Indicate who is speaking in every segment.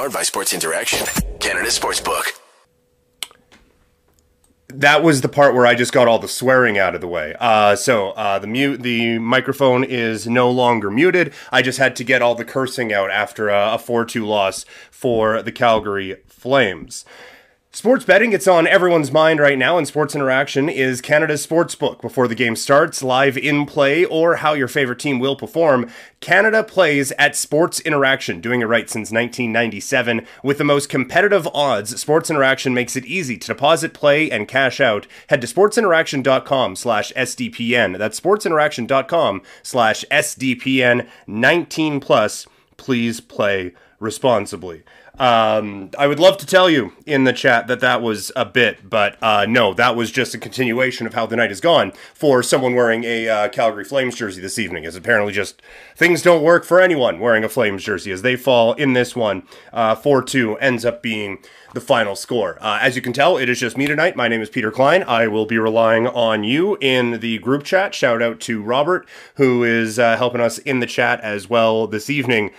Speaker 1: Powered by Sports Interaction, Canada Sportsbook.
Speaker 2: that was the part where I just got all the swearing out of the way. Uh, so uh, the mute, the microphone is no longer muted. I just had to get all the cursing out after a, four-two loss for the Calgary Flames. Sports betting, it's on everyone's mind right now, and Sports Interaction is Canada's sportsbook. Before the game starts, live in play, or how your favorite team will perform, Canada plays at Sports Interaction, doing it right since 1997. With the most competitive odds, Sports Interaction makes it easy to deposit, play, and cash out. Head to sportsinteraction.com slash SDPN. That's sportsinteraction.com slash SDPN 19 plus. Please play responsibly. Um, I would love to tell you in the chat that that was a bit, but uh, no, that was just a continuation of how the night has gone for someone wearing a uh, Calgary Flames jersey this evening. As apparently just things don't work for anyone wearing a Flames jersey as they fall in this one. Uh, 4 2 ends up being the final score. Uh, as you can tell, it is just me tonight. My name is Peter Klein. I will be relying on you in the group chat. Shout out to Robert, who is uh, helping us in the chat as well this evening.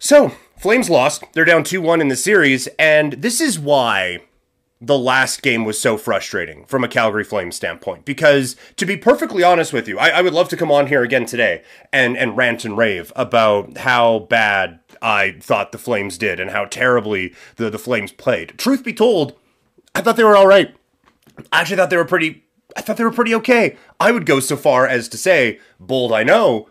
Speaker 2: So, Flames lost. They're down 2 1 in the series, and this is why the last game was so frustrating from a Calgary Flames standpoint. Because, to be perfectly honest with you, I, I would love to come on here again today and, and rant and rave about how bad I thought the Flames did and how terribly the, the Flames played. Truth be told, I thought they were all right. I actually thought they were pretty. I thought they were pretty okay. I would go so far as to say, bold I know,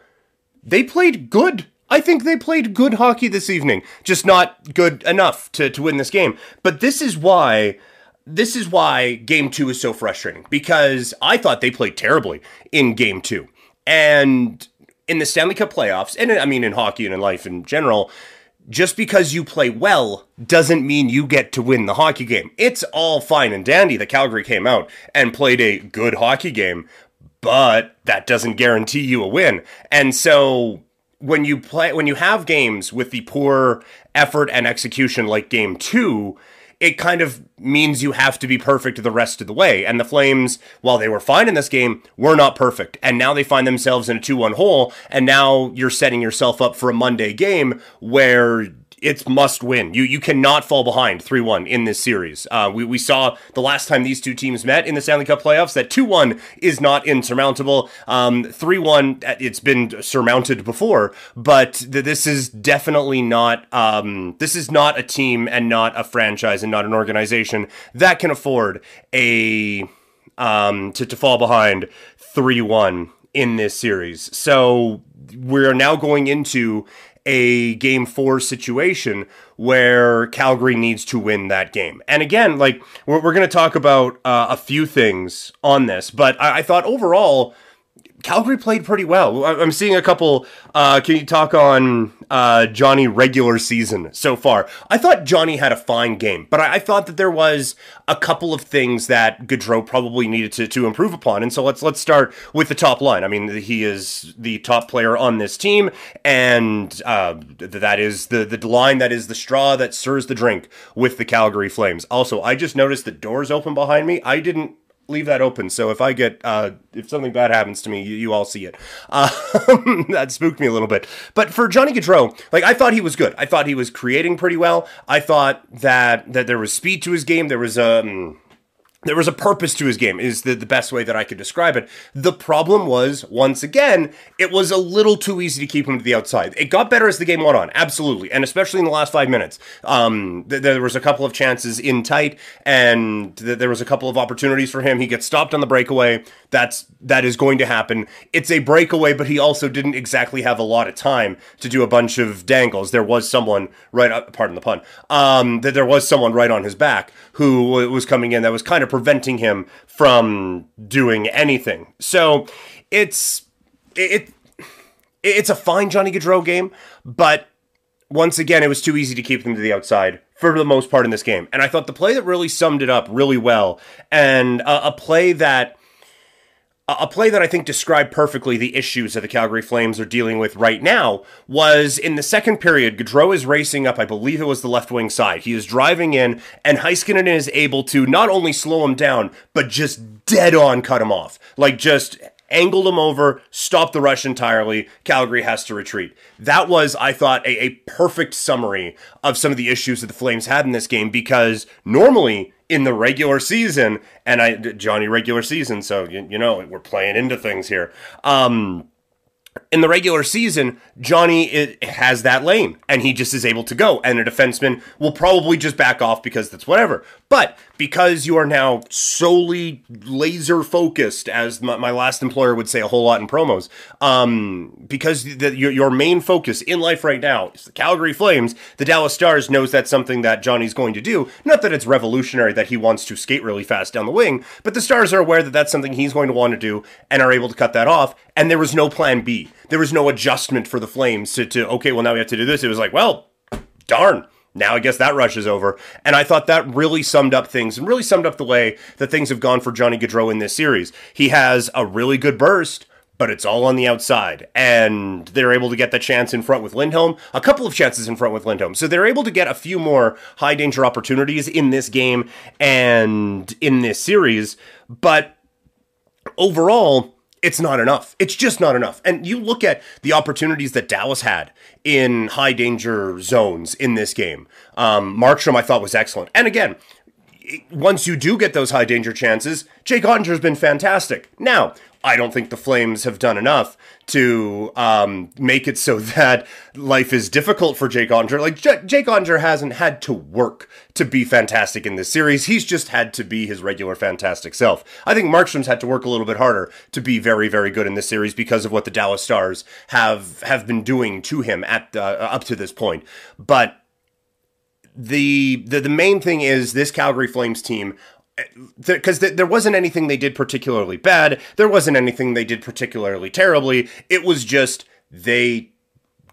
Speaker 2: they played good. I think they played good hockey this evening, just not good enough to, to win this game. But this is why this is why game two is so frustrating because I thought they played terribly in game two. And in the Stanley Cup playoffs, and I mean in hockey and in life in general, just because you play well doesn't mean you get to win the hockey game. It's all fine and dandy that Calgary came out and played a good hockey game, but that doesn't guarantee you a win. And so when you play when you have games with the poor effort and execution like game 2, it kind of means you have to be perfect the rest of the way. And the Flames, while they were fine in this game, were not perfect. And now they find themselves in a 2 1 hole. And now you're setting yourself up for a Monday game where it's must win. You you cannot fall behind 3 1 in this series. Uh, we, we saw the last time these two teams met in the Stanley Cup playoffs that 2 1 is not insurmountable. 3 um, 1, it's been surmounted before, but th- this is definitely not. Um, this is not a team and not a franchise and not an organization that can afford a um, to, to fall behind 3 1 in this series. So we're now going into a game four situation where Calgary needs to win that game. And again, like we're, we're going to talk about uh, a few things on this, but I, I thought overall, Calgary played pretty well. I'm seeing a couple. Uh, can you talk on uh, Johnny regular season so far? I thought Johnny had a fine game, but I, I thought that there was a couple of things that Gaudreau probably needed to, to improve upon. And so let's let's start with the top line. I mean, he is the top player on this team, and uh, that is the the line that is the straw that stirs the drink with the Calgary Flames. Also, I just noticed the doors open behind me. I didn't leave that open. So if I get uh, if something bad happens to me, you, you all see it. Uh, that spooked me a little bit. But for Johnny Gaudreau, like I thought he was good. I thought he was creating pretty well. I thought that that there was speed to his game. There was um there was a purpose to his game is the, the best way that i could describe it. The problem was once again it was a little too easy to keep him to the outside. It got better as the game went on absolutely and especially in the last five minutes. Um, th- there was a couple of chances in tight and th- there was a couple of opportunities for him. He gets stopped on the breakaway. That's that is going to happen. It's a breakaway but he also didn't exactly have a lot of time to do a bunch of dangles. There was someone right pardon the pun um, that there was someone right on his back who was coming in that was kind of preventing him from doing anything. So it's it it's a fine Johnny Gaudreau game, but once again, it was too easy to keep them to the outside for the most part in this game. And I thought the play that really summed it up really well, and a, a play that a play that I think described perfectly the issues that the Calgary Flames are dealing with right now was in the second period. Gaudreau is racing up, I believe it was the left wing side. He is driving in, and Heiskanen is able to not only slow him down, but just dead on cut him off. Like just angled him over, stopped the rush entirely. Calgary has to retreat. That was, I thought, a, a perfect summary of some of the issues that the Flames had in this game because normally in the regular season, and I, Johnny, regular season, so you, you know, we're playing into things here. Um, in the regular season, Johnny has that lane and he just is able to go. And a defenseman will probably just back off because that's whatever. But because you are now solely laser focused, as my, my last employer would say a whole lot in promos, um, because the, your, your main focus in life right now is the Calgary Flames, the Dallas Stars knows that's something that Johnny's going to do. Not that it's revolutionary that he wants to skate really fast down the wing, but the Stars are aware that that's something he's going to want to do and are able to cut that off. And there was no plan B there was no adjustment for the Flames to, to okay, well now we have to do this. It was like, well, darn. Now I guess that rush is over. And I thought that really summed up things and really summed up the way that things have gone for Johnny Gaudreau in this series. He has a really good burst, but it's all on the outside. And they're able to get the chance in front with Lindholm, a couple of chances in front with Lindholm. So they're able to get a few more high danger opportunities in this game and in this series. But overall, it's not enough. It's just not enough. And you look at the opportunities that Dallas had in high danger zones in this game. Um, Markstrom, I thought, was excellent. And again, once you do get those high danger chances, Jake Oettinger's been fantastic. Now, I don't think the Flames have done enough to um, make it so that life is difficult for Jake Oettinger. Like J- Jake Oettinger hasn't had to work to be fantastic in this series. He's just had to be his regular fantastic self. I think Markstrom's had to work a little bit harder to be very, very good in this series because of what the Dallas Stars have have been doing to him at uh, up to this point. But the, the the main thing is this Calgary Flames team because th- there wasn't anything they did particularly bad. There wasn't anything they did particularly terribly. It was just they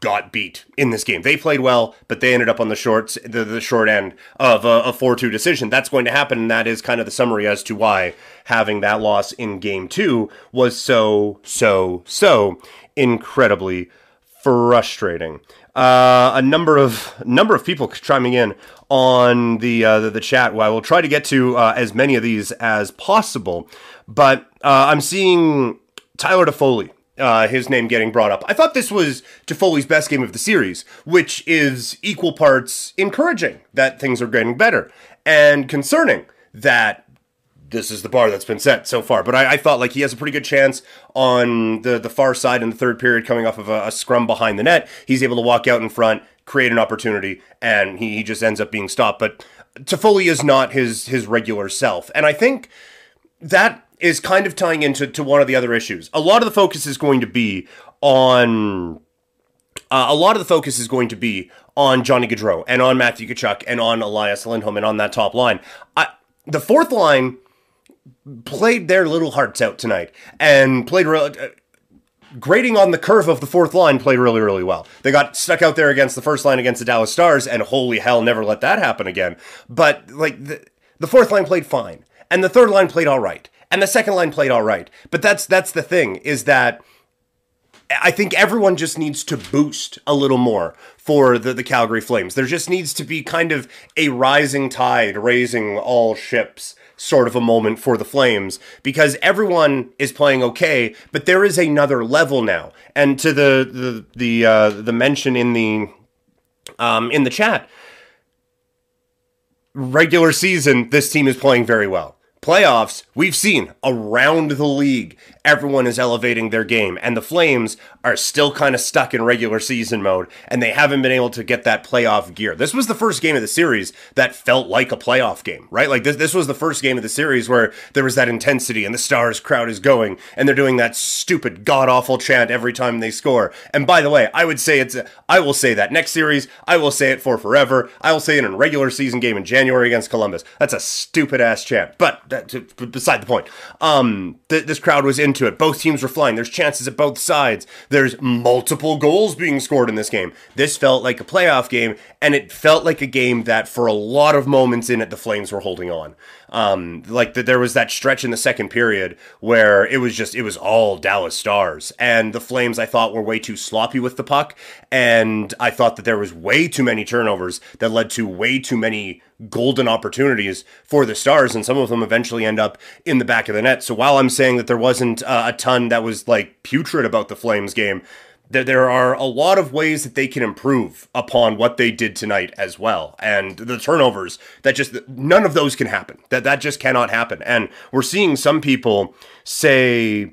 Speaker 2: got beat in this game. They played well, but they ended up on the shorts, the, the short end of a, 4-2 decision. That's going to happen, and that is kind of the summary as to why having that loss in game two was so, so, so incredibly frustrating. Uh, a number of number of people chiming in on the uh, the, the, chat. Well, I will try to get to uh, as many of these as possible, but uh, I'm seeing Tyler Toffoli. Uh, his name getting brought up. I thought this was Toffoli's best game of the series, which is equal parts encouraging that things are getting better and concerning that this is the bar that's been set so far. But I, I, thought like he has a pretty good chance on the the far side in the third period, coming off of a, a, scrum behind the net. He's able to walk out in front, create an opportunity, and he, he just ends up being stopped. But Toffoli is not his his regular self, and I think that is kind of tying into to one of the other issues. A lot of the focus is going to be on. Uh, a lot of the focus is going to be on Johnny Gaudreau and on Matthew Tkachuk and on Elias Lindholm and on that top line. I, the fourth line played their little hearts out tonight and played real. Uh, grading on the curve of the fourth line played really, really well. They got stuck out there against the first line against the Dallas Stars, and holy hell, never let that happen again. But like the, the fourth line played fine, and the third line played all right, and the second line played all right. But that's that's the thing is that. I think everyone just needs to boost a little more for the, the Calgary Flames. There just needs to be kind of a rising tide raising all ships sort of a moment for the Flames because everyone is playing okay, but there is another level now. And to the the the uh, the mention in the um, in the chat, regular season, this team is playing very well. Playoffs, we've seen around the league, everyone is elevating their game, and the Flames are still kind of stuck in regular season mode, and they haven't been able to get that playoff gear. This was the first game of the series that felt like a playoff game, right? Like this, this was the first game of the series where there was that intensity, and the Stars crowd is going, and they're doing that stupid, god awful chant every time they score. And by the way, I would say it's, I will say that next series, I will say it for forever. I will say it in a regular season game in January against Columbus. That's a stupid ass chant, but beside the point. Um, th- this crowd was into it. Both teams were flying. There's chances at both sides. There's multiple goals being scored in this game. This felt like a playoff game, and it felt like a game that, for a lot of moments in it, the Flames were holding on. Um, like that, there was that stretch in the second period where it was just it was all Dallas Stars, and the Flames I thought were way too sloppy with the puck, and I thought that there was way too many turnovers that led to way too many golden opportunities for the Stars, and some of them eventually end up in the back of the net. So while I'm saying that there wasn't uh, a ton that was like putrid about the Flames game, there, there are a lot of ways that they can improve upon what they did tonight as well. And the turnovers that just none of those can happen. That that just cannot happen. And we're seeing some people say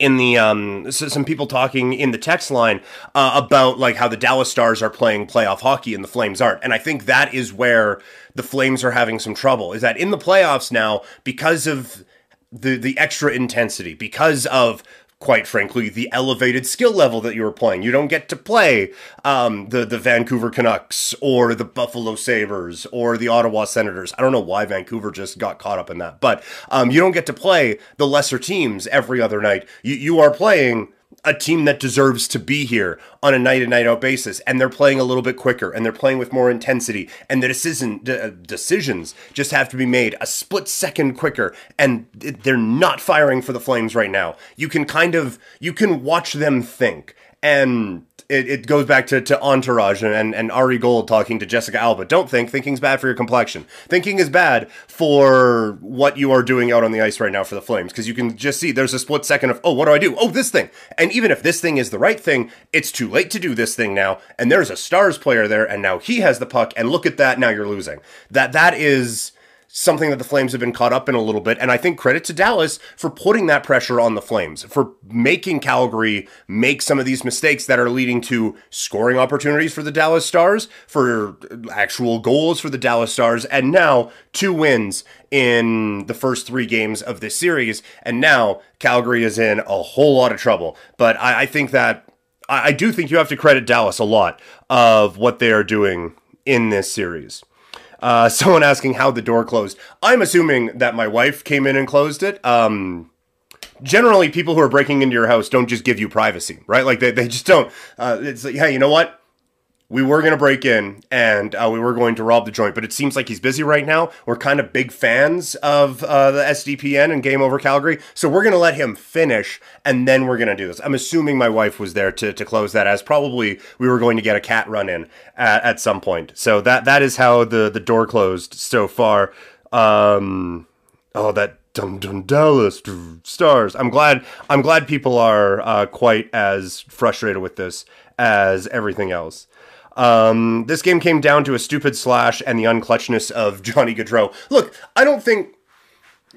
Speaker 2: in the um some people talking in the text line uh, about like how the Dallas Stars are playing playoff hockey and the Flames aren't. And I think that is where the Flames are having some trouble. Is that in the playoffs now because of the the extra intensity because of quite frankly, the elevated skill level that you were playing. You don't get to play um, the the Vancouver Canucks or the Buffalo Sabres or the Ottawa Senators. I don't know why Vancouver just got caught up in that, but um, you don't get to play the lesser teams every other night. You you are playing a team that deserves to be here on a night in night out basis and they're playing a little bit quicker and they're playing with more intensity and the decision d- uh, decisions just have to be made a split second quicker and they're not firing for the flames right now. You can kind of you can watch them think and it, it goes back to, to Entourage and, and, Ari Gold talking to Jessica Alba. Don't think thinking's bad for your complexion. Thinking is bad for what you are doing out on the ice right now for the Flames because you can just see there's a split second of, oh, what do I do? Oh, this thing. And even if this thing is the right thing, it's too late to do this thing now. And there's a Stars player there, and now he has the puck, and look at that, now you're losing. That That is something that the Flames have been caught up in a little bit. And I think credit to Dallas for putting that pressure on the Flames, for making Calgary make some of these mistakes that are leading to scoring opportunities for the Dallas Stars, for actual goals for the Dallas Stars, and now two wins in the first three games of this series. And now Calgary is in a whole lot of trouble. But I, I think that. I do think you have to credit Dallas a lot of what they are doing in this series. Uh, someone asking how the door closed. I'm assuming that my wife came in and closed it. Um, generally, people who are breaking into your house don't just give you privacy, right? Like they, they just don't. Uh, it's like, hey, you know what? We were going to break in and uh, we were going to rob the joint, but it seems like he's busy right now. We're kind of big fans of uh, the SDPN and Game Over Calgary, so we're going to let him finish and then we're going to do this. I'm assuming my wife was there to, to close that, as probably we were going to get a cat run in at, at some point. So that that is how the the door closed so far. Um, oh, that dum dum Dallas stars. I'm glad. I'm glad people are uh, quite as frustrated with this as everything else. Um, this game came down to a stupid slash and the unclutchness of Johnny Gaudreau. Look, I don't think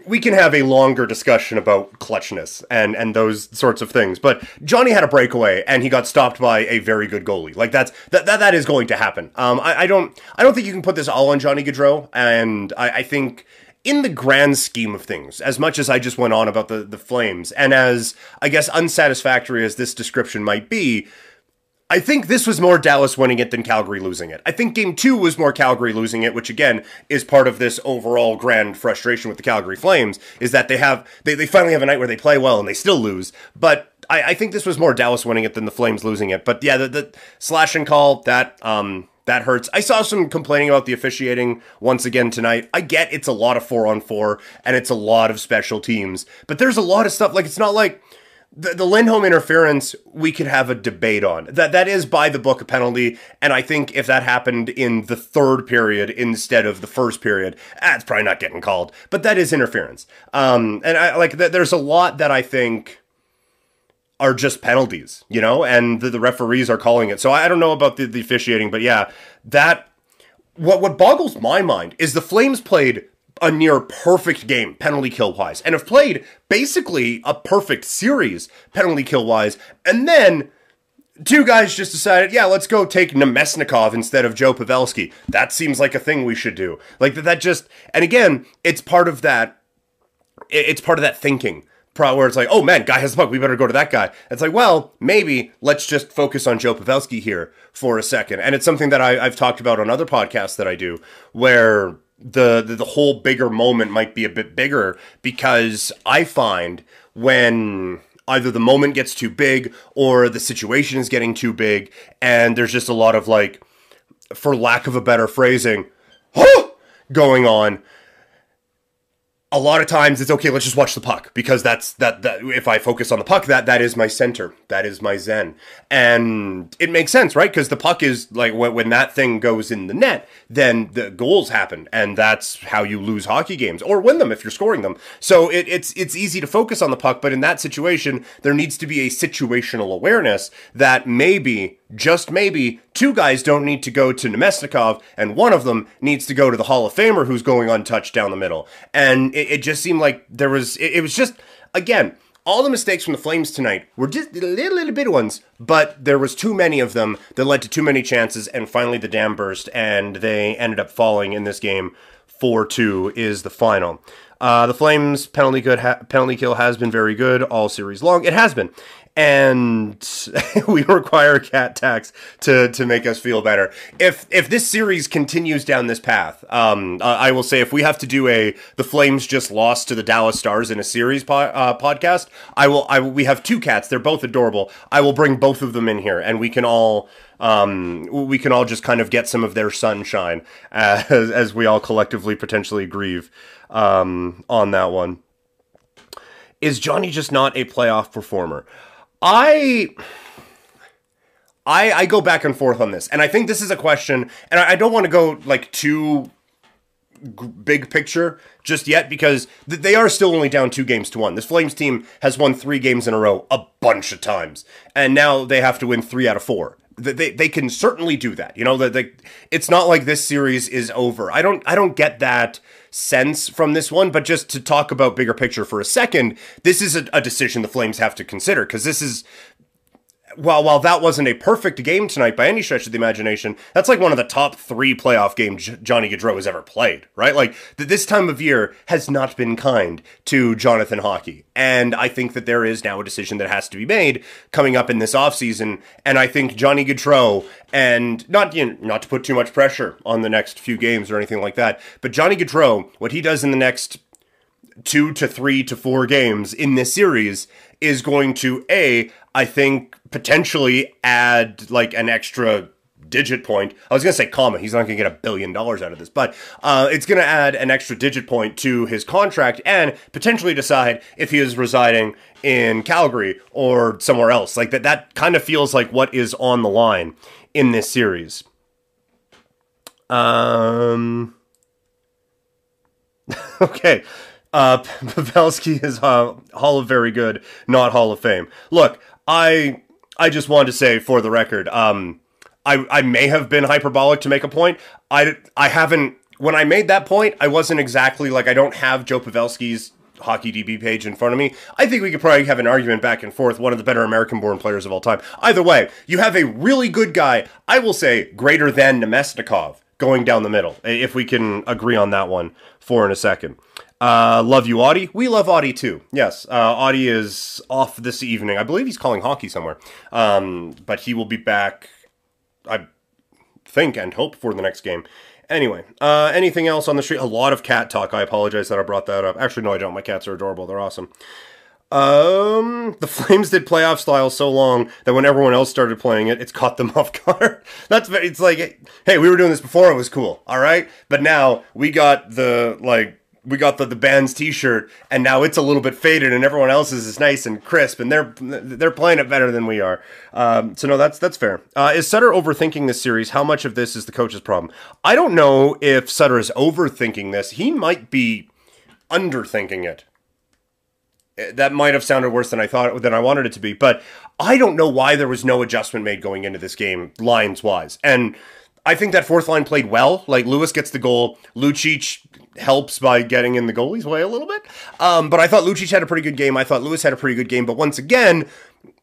Speaker 2: we can have a longer discussion about clutchness and and those sorts of things. But Johnny had a breakaway and he got stopped by a very good goalie. Like that's that that, that is going to happen. Um, I, I don't I don't think you can put this all on Johnny Gaudreau, and I, I think in the grand scheme of things, as much as I just went on about the the Flames, and as I guess unsatisfactory as this description might be, I think this was more Dallas winning it than Calgary losing it. I think game two was more Calgary losing it, which again is part of this overall grand frustration with the Calgary Flames, is that they have they, they finally have a night where they play well and they still lose. But I, I think this was more Dallas winning it than the Flames losing it. But yeah, the, the slash and call, that um that hurts. I saw some complaining about the officiating once again tonight. I get it's a lot of four on four and it's a lot of special teams, but there's a lot of stuff like it's not like the, the Lindholm interference we could have a debate on. That that is by the book a penalty, and I think if that happened in the third period instead of the first period, that's probably not getting called. But that is interference. Um, and I like that. There's a lot that I think are just penalties, you know, and the, the referees are calling it. So I don't know about the, the officiating, but yeah, that what what boggles my mind is the Flames played a near perfect game penalty kill wise and have played basically a perfect series penalty kill wise and then two guys just decided yeah let's go take Namestnikov instead of Joe Pavelski that seems like a thing we should do like that that just and again it's part of that it's part of that thinking where it's like, oh man, guy has the puck, we better go to that guy. It's like, well, maybe let's just focus on Joe Pavelski here for a second. And it's something that I, have talked about on other podcasts that I do, where the, the the whole bigger moment might be a bit bigger because I find when either the moment gets too big or the situation is getting too big and there's just a lot of like for lack of a better phrasing going on a lot of times it's okay let's just watch the puck because that's that, that if i focus on the puck that that is my center that is my zen. And it makes sense right? Because the puck is like when, when that thing goes in the net then the goals happen and that's how you lose hockey games or win them if you're scoring them. So it, it's it's easy to focus on the puck but in that situation there needs to be a situational awareness that maybe just maybe, two guys don't need to go to Namestnikov, and one of them needs to go to the Hall of Famer who's going untouched down the middle. And it, it just seemed like there was, it, it, was just, again, all the mistakes from the Flames tonight were just little, little bit ones, but there was too many of them that led to too many chances, and finally the dam burst, and they ended up falling in this game. 4 2 is the final. Uh, the Flames penalty good ha- penalty kill has been very good all series long. It has been, and we require cat tax to to make us feel better. If if this series continues down this path, um, uh, I will say if we have to do a the Flames just lost to the Dallas Stars in a series po- uh, podcast, I will. I we have two cats. They're both adorable. I will bring both of them in here, and we can all. Um, we can all just kind of get some of their sunshine as, as we all collectively potentially grieve um, on that one. Is Johnny just not a playoff performer? I. I, I go back and forth on this, and I think this is a question, and I, I don't want to go like too big picture just yet because th- they are still only down two games to one. This Flames team has won three games in a row a bunch of times, and now they have to win three out of four. Th- They, they can certainly do that. You know that it's not like this series is over. I don't I don't get that sense from this one, but just to talk about bigger picture for a second, this is a, a decision the Flames have to consider because this is while while that wasn't a perfect game tonight by any stretch of the imagination, that's like one of the top three playoff games Johnny Gaudreau has ever played, right? Like th- this time of year has not been kind to Jonathan Hockey, and I think that there is now a decision that has to be made coming up in this offseason, and I think Johnny Gaudreau and not you know, not to put too much pressure on the next few games or anything like that, but Johnny Gaudreau, what he does in the next two to three to four games in this series is going to a I think potentially add like an extra digit point. I was gonna say comma. He's not gonna get a billion dollars out of this, but uh, it's gonna add an extra digit point to his contract and potentially decide if he is residing in Calgary or somewhere else. Like that. That kind of feels like what is on the line in this series. Um. okay. Uh, Pavelski is uh, Hall of Very Good, not Hall of Fame. Look, I I just wanted to say for the record, um, I I may have been hyperbolic to make a point. I I haven't. When I made that point, I wasn't exactly like I don't have Joe Pavelski's hockey DB page in front of me. I think we could probably have an argument back and forth. One of the better American-born players of all time. Either way, you have a really good guy. I will say greater than Namestnikov going down the middle. If we can agree on that one for in a second. Uh, love you, Audie. We love Audie too. Yes, uh, Audie is off this evening. I believe he's calling hockey somewhere. Um, but he will be back, I think and hope for the next game. Anyway, uh, anything else on the street? A lot of cat talk. I apologize that I brought that up. Actually, no, I don't. My cats are adorable. They're awesome. Um, the Flames did playoff style so long that when everyone else started playing it, it's caught them off guard. That's it's like, hey, we were doing this before, it was cool, all right. But now we got the like we got the, the band's t-shirt and now it's a little bit faded and everyone else's is nice and crisp and they're they're playing it better than we are um, so no that's that's fair uh, is sutter overthinking this series how much of this is the coach's problem i don't know if sutter is overthinking this he might be underthinking it that might have sounded worse than I thought than I wanted it to be. But I don't know why there was no adjustment made going into this game, lines wise. And I think that fourth line played well. Like Lewis gets the goal, Lucic helps by getting in the goalie's way a little bit. Um, but I thought Lucic had a pretty good game. I thought Lewis had a pretty good game. But once again,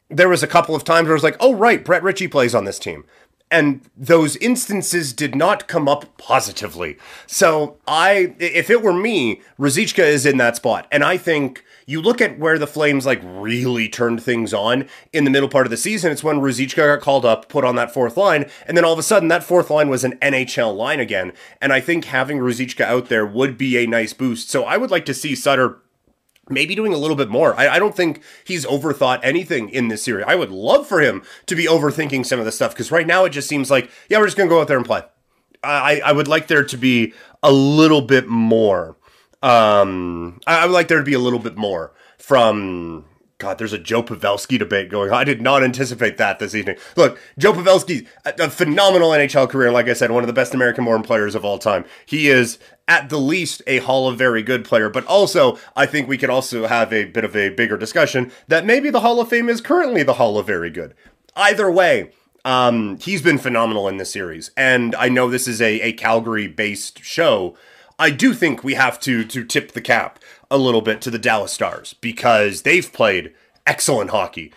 Speaker 2: there was a couple of times where I was like, oh right, Brett Ritchie plays on this team. And those instances did not come up positively. So I, if it were me, Ruzicka is in that spot, and I think you look at where the Flames like really turned things on in the middle part of the season. It's when Ruzicka got called up, put on that fourth line, and then all of a sudden that fourth line was an NHL line again. And I think having Ruzicka out there would be a nice boost. So I would like to see Sutter maybe doing a little bit more. I, I, don't think he's overthought anything in this series. I would love for him to be overthinking some of the stuff because right now it just seems like, yeah, we're just going to go out there and play. I, I would like there to be a little bit more Um, I, would like there to be a little bit more from. God, there's a Joe Pavelski debate going on. I did not anticipate that this evening. Look, Joe Pavelski, a, phenomenal NHL career. Like I said, one of the best American-born players of all time. He is at the least a Hall of Very Good player, but also I think we could also have a bit of a bigger discussion that maybe the Hall of Fame is currently the Hall of Very Good. Either way, um, he's been phenomenal in this series, and I know this is a, a Calgary-based show. I do think we have to to tip the cap a little bit to the Dallas Stars because they've played excellent hockey.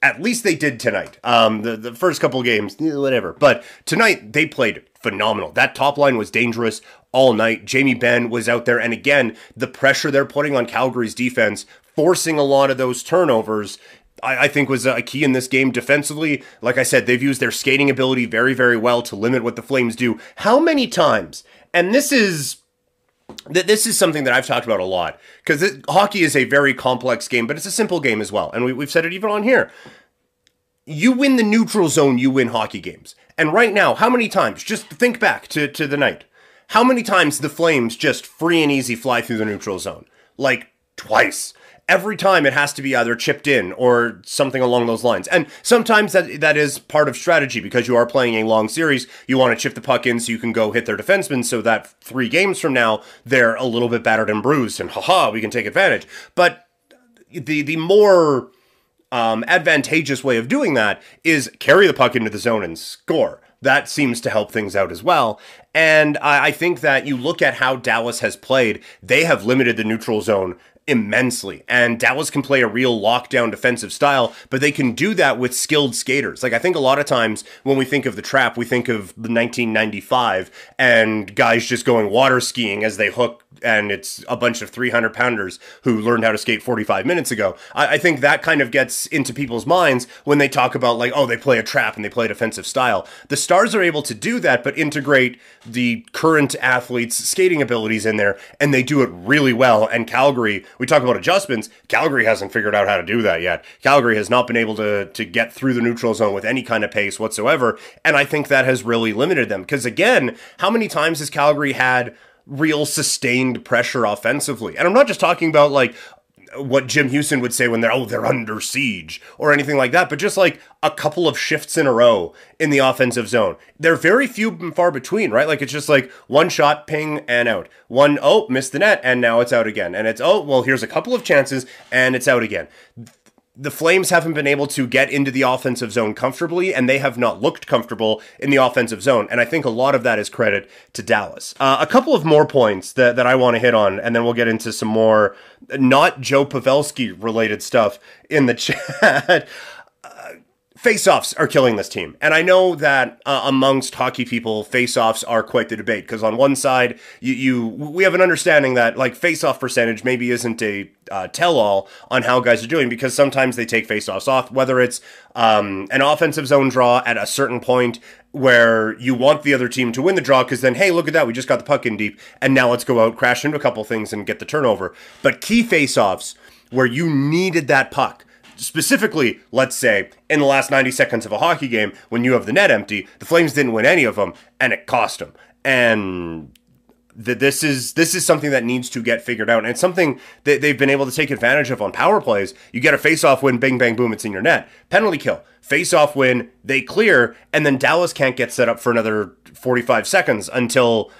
Speaker 2: At least they did tonight. Um, the the first couple games, eh, whatever, but tonight they played phenomenal. That top line was dangerous all night. Jamie Benn was out there, and again, the pressure they're putting on Calgary's defense, forcing a lot of those turnovers, I, I, think was a key in this game defensively. Like I said, they've used their skating ability very, very well to limit what the Flames do. How many times? And this is that this is something that I've talked about a lot because hockey is a very complex game, but it's a simple game as well. And we, we've said it even on here. You win the neutral zone, you win hockey games. And right now, how many times? Just think back to, to the night. How many times the Flames just free and easy fly through the neutral zone? Like twice every time it has to be either chipped in or something along those lines. And sometimes that that is part of strategy because you are playing a long series. You want to chip the puck in so you can go hit their defensemen so that three games from now they're a little bit battered and bruised and haha, we can take advantage. But the the more um, advantageous way of doing that is carry the puck into the zone and score. That seems to help things out as well. And I, I think that you look at how Dallas has played, they have limited the neutral zone immensely. And Dallas can play a real lockdown defensive style, but they can do that with skilled skaters. Like I think a lot of times when we think of the trap, we think of the 1995 and guys just going water skiing as they hook and it's a bunch of 300 pounders who learned how to skate 45 minutes ago. I, I, think that kind of gets into people's minds when they talk about, like, oh, they play a trap and they play a defensive style. The Stars are able to do that, but integrate the current athletes' skating abilities in there, and they do it really well. And Calgary, we talk about adjustments, Calgary hasn't figured out how to do that yet. Calgary has not been able to, to get through the neutral zone with any kind of pace whatsoever. And I think that has really limited them. Because again, how many times has Calgary had real sustained pressure offensively. And I'm not just talking about like what Jim Houston would say when they're oh they're under siege or anything like that, but just like a couple of shifts in a row in the offensive zone. They're very few and far between, right? Like it's just like one shot, ping, and out. One oh missed the net, and now it's out again. And it's oh well here's a couple of chances, and it's out again the Flames haven't been able to get into the offensive zone comfortably, and they have not looked comfortable in the offensive zone. And I think a lot of that is credit to Dallas. Uh, a couple of more points that, that I want to hit on, and then we'll get into some more not Joe Pavelski related stuff in the chat. Face-offs are killing this team, and I know that uh, amongst hockey people, face-offs are quite the debate. Because on one side, you, you we have an understanding that like face-off percentage maybe isn't a uh, tell-all on how guys are doing because sometimes they take face-offs off, whether it's um, an offensive zone draw at a certain point where you want the other team to win the draw because then hey look at that we just got the puck in deep and now let's go out crash into a couple things and get the turnover. But key face-offs where you needed that puck specifically, let's say, in the last 90 seconds of a hockey game, when you have the net empty, the Flames didn't win any of them, and it cost them. And that this is this is something that needs to get figured out, and it's something that they've been able to take advantage of on power plays. You get a face-off win, bang bang boom, it's in your net. Penalty kill, face-off win, they clear, and then Dallas can't get set up for another 45 seconds until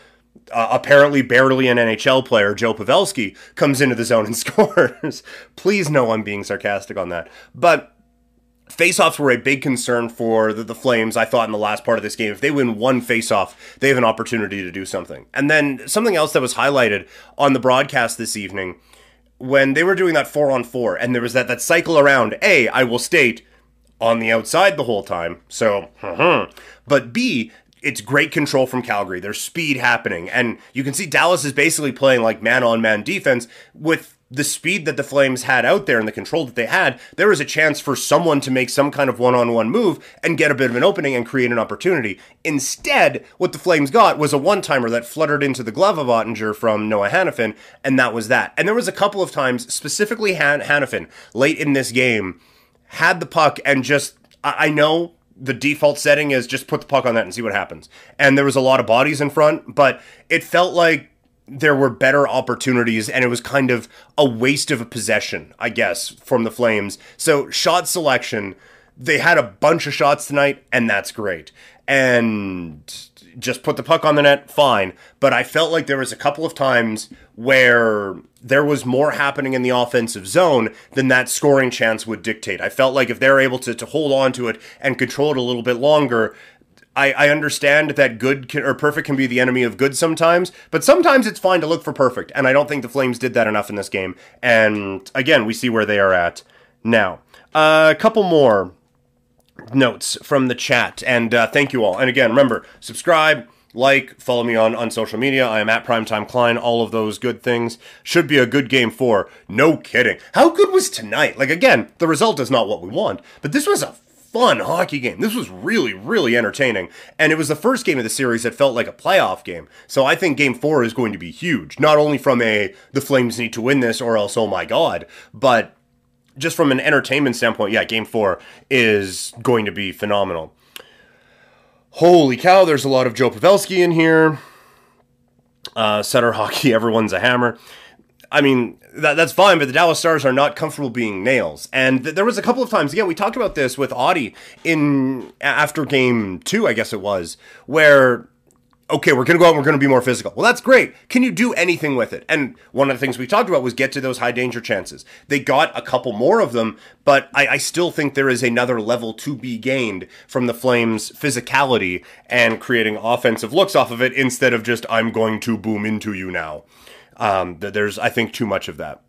Speaker 2: uh, apparently barely an NHL player, Joe Pavelski, comes into the zone and scores. Please know I'm being sarcastic on that. But Faceoffs were a big concern for the, the, Flames, I thought, in the last part of this game. If they win one faceoff, they have an opportunity to do something. And then something else that was highlighted on the broadcast this evening when they were doing that four on four, and there was that, that cycle around A, I will state, on the outside the whole time. So, but B, it's great control from Calgary. There's speed happening. And you can see Dallas is basically playing like man on man defense with the speed that the Flames had out there and the control that they had. There was a chance for someone to make some kind of one on one move and get a bit of an opening and create an opportunity. Instead, what the Flames got was a one timer that fluttered into the glove of Oettinger from Noah Hanifin, and that was that. And there was a couple of times, specifically Han- Hanifin, late in this game, had the puck and just. I, I know the default setting is just put the puck on that and see what happens. And there was a lot of bodies in front, but it felt like there were better opportunities and it was kind of a waste of a possession, I guess, from the Flames. So, shot selection, they had a bunch of shots tonight, and that's great. And just put the puck on the net, fine. But I felt like there was a couple of times where there was more happening in the offensive zone than that scoring chance would dictate. I felt like if they're able to, to hold on to it and control it a little bit longer, I, I understand that good can, or perfect can be the enemy of good sometimes, but sometimes it's fine to look for perfect. And I don't think the Flames did that enough in this game. And again, we see where they are at now. Uh, a couple more notes from the chat. And uh, thank you all. And again, remember, subscribe, like, follow me on, on social media. I am at Primetime Klein, all of those good things. Should be a good game for. No kidding. How good was tonight? Like, again, the result is not what we want, but this was a fun hockey game. This was really, really entertaining. And it was the first game of the series that felt like a playoff game. So I think game four is going to be huge. Not only from a the Flames need to win this or else, oh my God, but just from an entertainment standpoint, yeah, game four is going to be phenomenal. Holy cow, there's a lot of Joe Pavelski in here. Uh, Sutter hockey, everyone's a hammer. I mean, that, that's fine, but the Dallas Stars are not comfortable being nails. And th- there was a couple of times, again, we talked about this with Audie in after game two, I guess it was, where okay, we're going to go out and we're going to be more physical. Well, that's great. Can you do anything with it? And one of the things we talked about was get to those high danger chances. They got a couple more of them, but I, I still think there is another level to be gained from the Flames' physicality and creating offensive looks off of it instead of just, I'm going to boom into you now. Um, there's, I think, too much of that.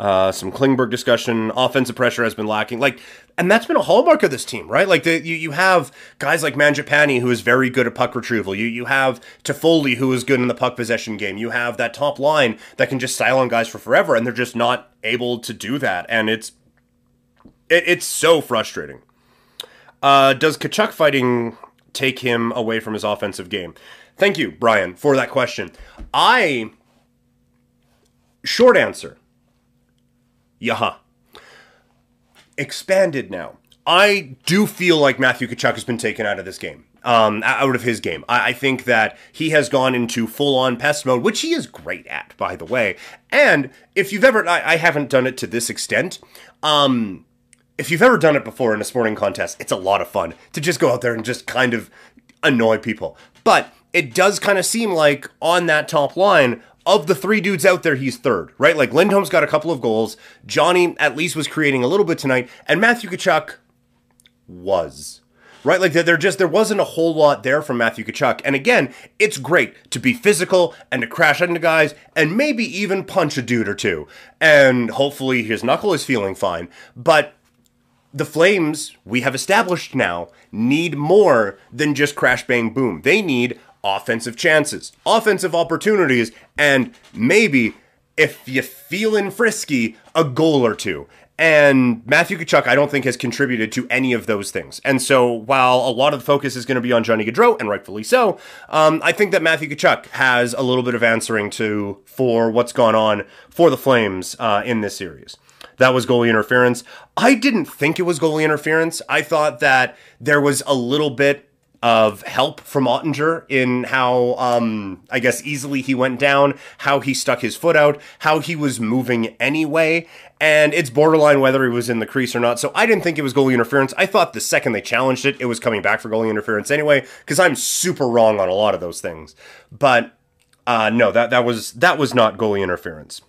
Speaker 2: Uh, some Klingberg discussion. Offensive pressure has been lacking. Like, and that's been a hallmark of this team, right? Like, the, you, you have guys like Mangiapane who is very good at puck retrieval. You you have Toffoli, who is good in the puck possession game. You have that top line that can just style on guys for forever, and they're just not able to do that. And it's it, it's so frustrating. Uh, does Tkachuk fighting take him away from his offensive game? Thank you, Brian, for that question. I short answer. Yaha. Expanded now. I do feel like Matthew Tkachuk has been taken out of this game. Um, out of his game. I, I think that he has gone into full on pest mode, which he is great at, by the way. And if you've ever, I, I haven't done it to this extent. Um, if you've ever done it before in a sporting contest, it's a lot of fun to just go out there and just kind of annoy people. But it does kind of seem like on that top line, of the three dudes out there, he's third, right? Like Lindholm's got a couple of goals. Johnny at least was creating a little bit tonight, and Matthew Tkachuk was. Right, like there just there wasn't a whole lot there from Matthew Tkachuk, and again, it's great to be physical and to crash into guys and maybe even punch a dude or two, and hopefully his knuckle is feeling fine. But the Flames, we have established now, need more than just crash bang boom. They need offensive chances, offensive opportunities, and maybe, if you're feeling frisky, a goal or two. And Matthew Tkachuk, I don't think, has contributed to any of those things. And so, while a lot of the focus is going to be on Johnny Gaudreau, and rightfully so, um, I think that Matthew Tkachuk has a little bit of answering to for what's gone on for the Flames uh, in this series. That was goalie interference. I didn't think it was goalie interference. I thought that there was a little bit of help from Oettinger in how, um, I guess, easily he went down, how he stuck his foot out, how he was moving anyway. And it's borderline whether he was in the crease or not. So I didn't think it was goalie interference. I thought the second they challenged it, it was coming back for goalie interference anyway, because I'm super wrong on a lot of those things. But uh, no, that, that was that was not goalie interference.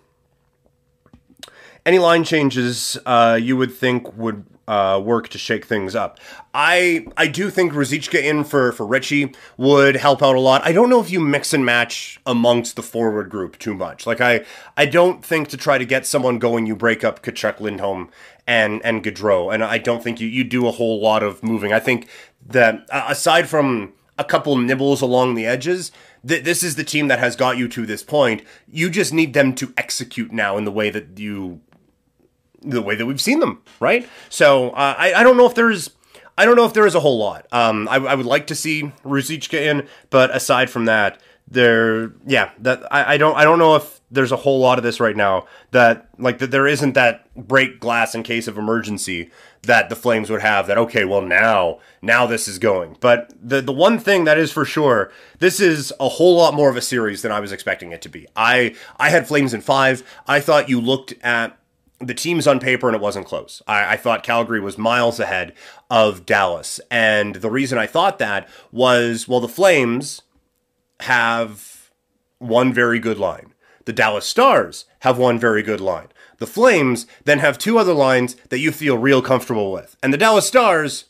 Speaker 2: Any line changes uh, you would think would uh, work to shake things up. I I do think Ruzicka in for for Ritchie would help out a lot. I don't know if you mix and match amongst the forward group too much. Like I I don't think to try to get someone going, you break up Tkachuk, Lindholm, and and Gaudreau, and I don't think you you do a whole lot of moving. I think that uh, aside from a couple nibbles along the edges. Th- this is the team that has got you to this point. You just need them to execute now in the way that you the way that we've seen them, right? So uh, I, I don't know if there's I don't know if there is a whole lot. Um, I, I would like to see Ruzicka in, but aside from that, there, yeah, that I, I don't I don't know if there's a whole lot of this right now that like that there isn't that break glass in case of emergency that the Flames would have that okay, well now now this is going. But the the one thing that is for sure, this is a whole lot more of a series than I was expecting it to be. I I had Flames in 5. I thought you looked at the teams on paper and it wasn't close. I, I, thought Calgary was miles ahead of Dallas. And the reason I thought that was well, the Flames have one very good line. The Dallas Stars have one very good line. The Flames then have two other lines that you feel real comfortable with. And the Dallas Stars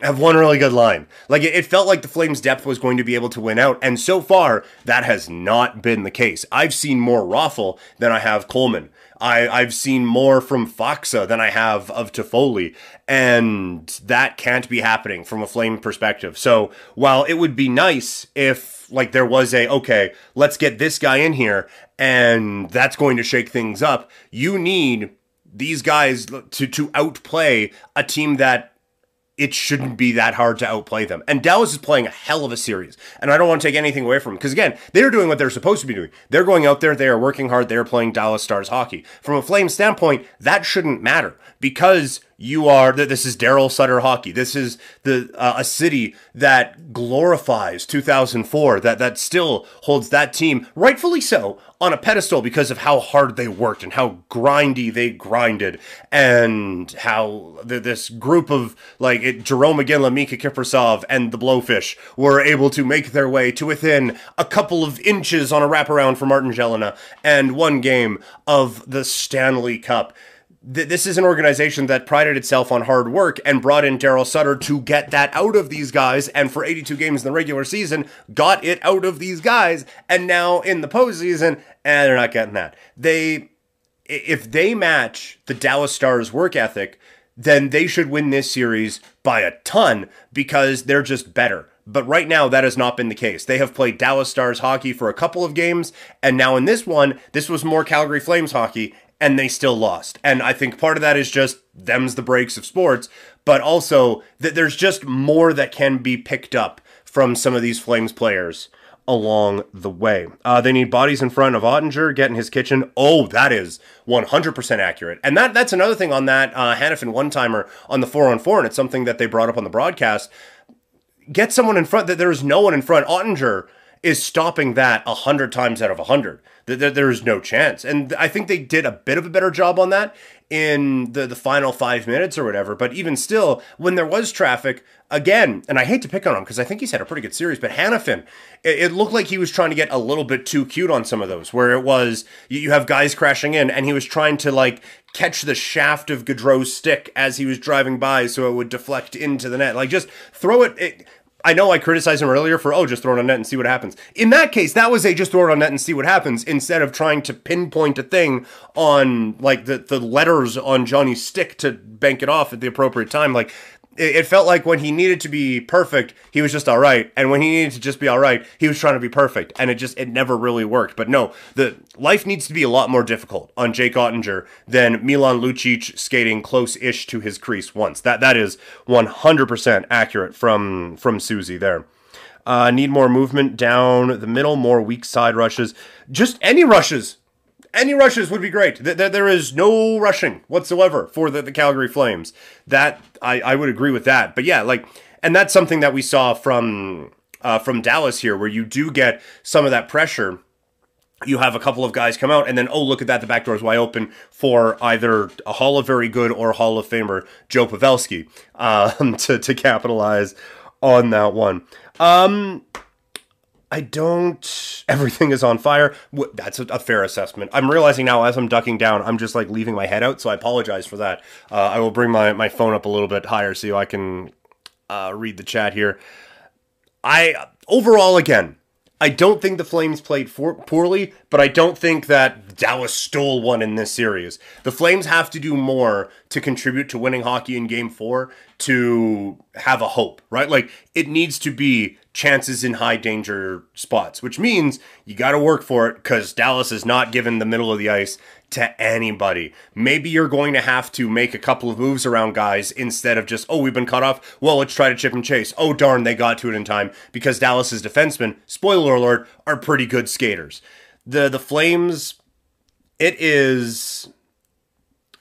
Speaker 2: have one really good line. Like it, felt like the Flames' depth was going to be able to win out, and so far that has not been the case. I've seen more Raffl than I have Coleman. I, I've seen more from Faksa than I have of Toffoli, and that can't be happening from a Flame perspective. So while it would be nice if like there was a okay, let's get this guy in here, and that's going to shake things up. You need these guys to to outplay a team that it shouldn't be that hard to outplay them. And Dallas is playing a hell of a series. And I don't want to take anything away from them because, again, they're doing what they're supposed to be doing. They're going out there, they are working hard, they're playing Dallas Stars hockey. From a Flame standpoint, that shouldn't matter because you are this is Daryl Sutter hockey. This is the uh, a city that glorifies 2004 that that still holds that team rightfully so on a pedestal because of how hard they worked and how grindy they grinded and how the, this group of like it, Jarome Iginla, Miikka Kiprusoff and the Blowfish were able to make their way to within a couple of inches on a wraparound for Martin Gelinas and one game of the Stanley Cup th- this is an organization that prided itself on hard work and brought in Daryl Sutter to get that out of these guys. And for 82 games in the regular season, got it out of these guys. And now in the postseason, and eh, they're not getting that. They, if they match the Dallas Stars work ethic, then they should win this series by a ton because they're just better. But right now, that has not been the case. They have played Dallas Stars hockey for a couple of games, and now in this one, this was more Calgary Flames hockey, and they still lost. And I think part of that is just them's the breaks of sports, but also that there's just more that can be picked up from some of these Flames players along the way. Uh, they need bodies in front of Oettinger, get in his kitchen. Oh, that is 100% accurate. And that that's another thing on that uh, Hanifin one-timer on the 4 on 4 and it's something that they brought up on the broadcast. Get someone in front that there is no one in front. Oettinger is stopping that a hundred times out of a hundred. There, there is no chance, and I think they did a bit of a better job on that in the the final five minutes or whatever. But even still, when there was traffic again, and I hate to pick on him because I think he's had a pretty good series, but Hanifin, it, it, looked like he was trying to get a little bit too cute on some of those, where it was you have guys crashing in, and he was trying to like catch the shaft of Gaudreau's stick as he was driving by, so it would deflect into the net. Like just throw it, it I know I criticized him earlier for, oh, just throw it on net and see what happens. In that case, that was a just throw it on net and see what happens instead of trying to pinpoint a thing on like the, the letters on Johnny's stick to bank it off at the appropriate time. Like it, felt like when he needed to be perfect, he was just all right, and when he needed to just be all right, he was trying to be perfect, and it just it never really worked. But no, the life needs to be a lot more difficult on Jake Oettinger than Milan Lucic skating close-ish to his crease once. That that is 100% accurate from from Susie there. Uh, need more movement down the middle, more weak side rushes, just any rushes any rushes would be great. There is no rushing whatsoever for the, Calgary Flames. That I, I would agree with that. But yeah, like, and that's something that we saw from uh, from Dallas here, where you do get some of that pressure. You have a couple of guys come out, and then oh look at that, the back door is wide open for either a Hall of Very Good or Hall of Famer Joe Pavelski um, to to capitalize on that one. Um, I don't. Everything is on fire. That's a, fair assessment. I'm realizing now as I'm ducking down, I'm just like leaving my head out. So I apologize for that. Uh, I will bring my, my phone up a little bit higher so I can uh, read the chat here. I overall again, I don't think the Flames played for, poorly, but I don't think that Dallas stole one in this series. The Flames have to do more to contribute to winning hockey in Game Four to have a hope, right? Like it needs to be chances in high danger spots, which means you got to work for it because Dallas is not given the middle of the ice to anybody. Maybe you're going to have to make a couple of moves around guys instead of just, oh, we've been cut off. Well, let's try to chip and chase. Oh, darn, they got to it in time because Dallas's defensemen, spoiler alert, are pretty good skaters. The the Flames, it is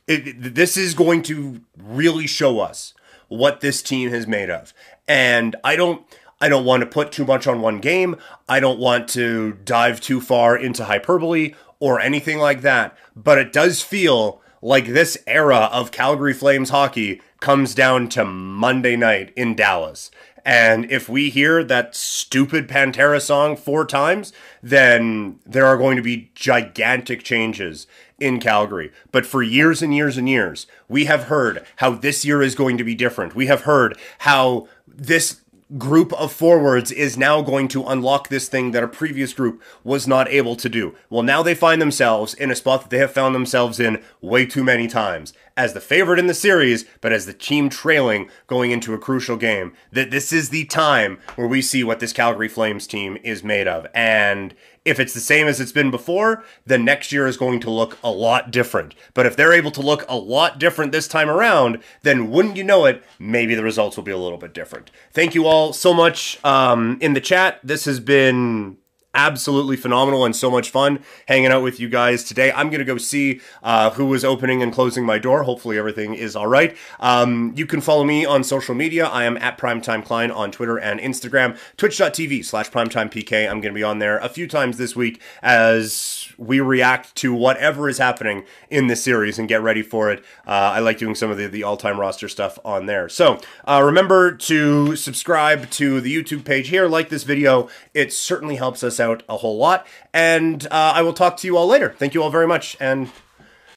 Speaker 2: it, this is going to really show us what this team has made of. And I don't I don't want to put too much on one game. I don't want to dive too far into hyperbole or anything like that, but it does feel like this era of Calgary Flames hockey comes down to Monday night in Dallas. And if we hear that stupid Pantera song four times, then there are going to be gigantic changes in Calgary. But for years and years and years, we have heard how this year is going to be different. We have heard how this group of forwards is now going to unlock this thing that a previous group was not able to do. Well, now they find themselves in a spot that they have found themselves in way too many times. As the favorite in the series, but as the team trailing going into a crucial game, that this is the time where we see what this Calgary Flames team is made of. And if it's the same as it's been before, then next year is going to look a lot different. But if they're able to look a lot different this time around, then wouldn't you know it, maybe the results will be a little bit different. Thank you all so much um, in the chat. This has been absolutely phenomenal and so much fun hanging out with you guys today. I'm going to go see uh, who is opening and closing my door. Hopefully, everything is all right. Um, you can follow me on social media. I am at Primetime Klein on Twitter and Instagram, twitch.tv slash primetimepk. I'm going to be on there a few times this week as we react to whatever is happening in this series and get ready for it. Uh, I like doing some of the, the all time roster stuff on there. So uh, remember to subscribe to the YouTube page here, like this video. It certainly helps us out a whole lot. And uh, I will talk to you all later. Thank you all very much and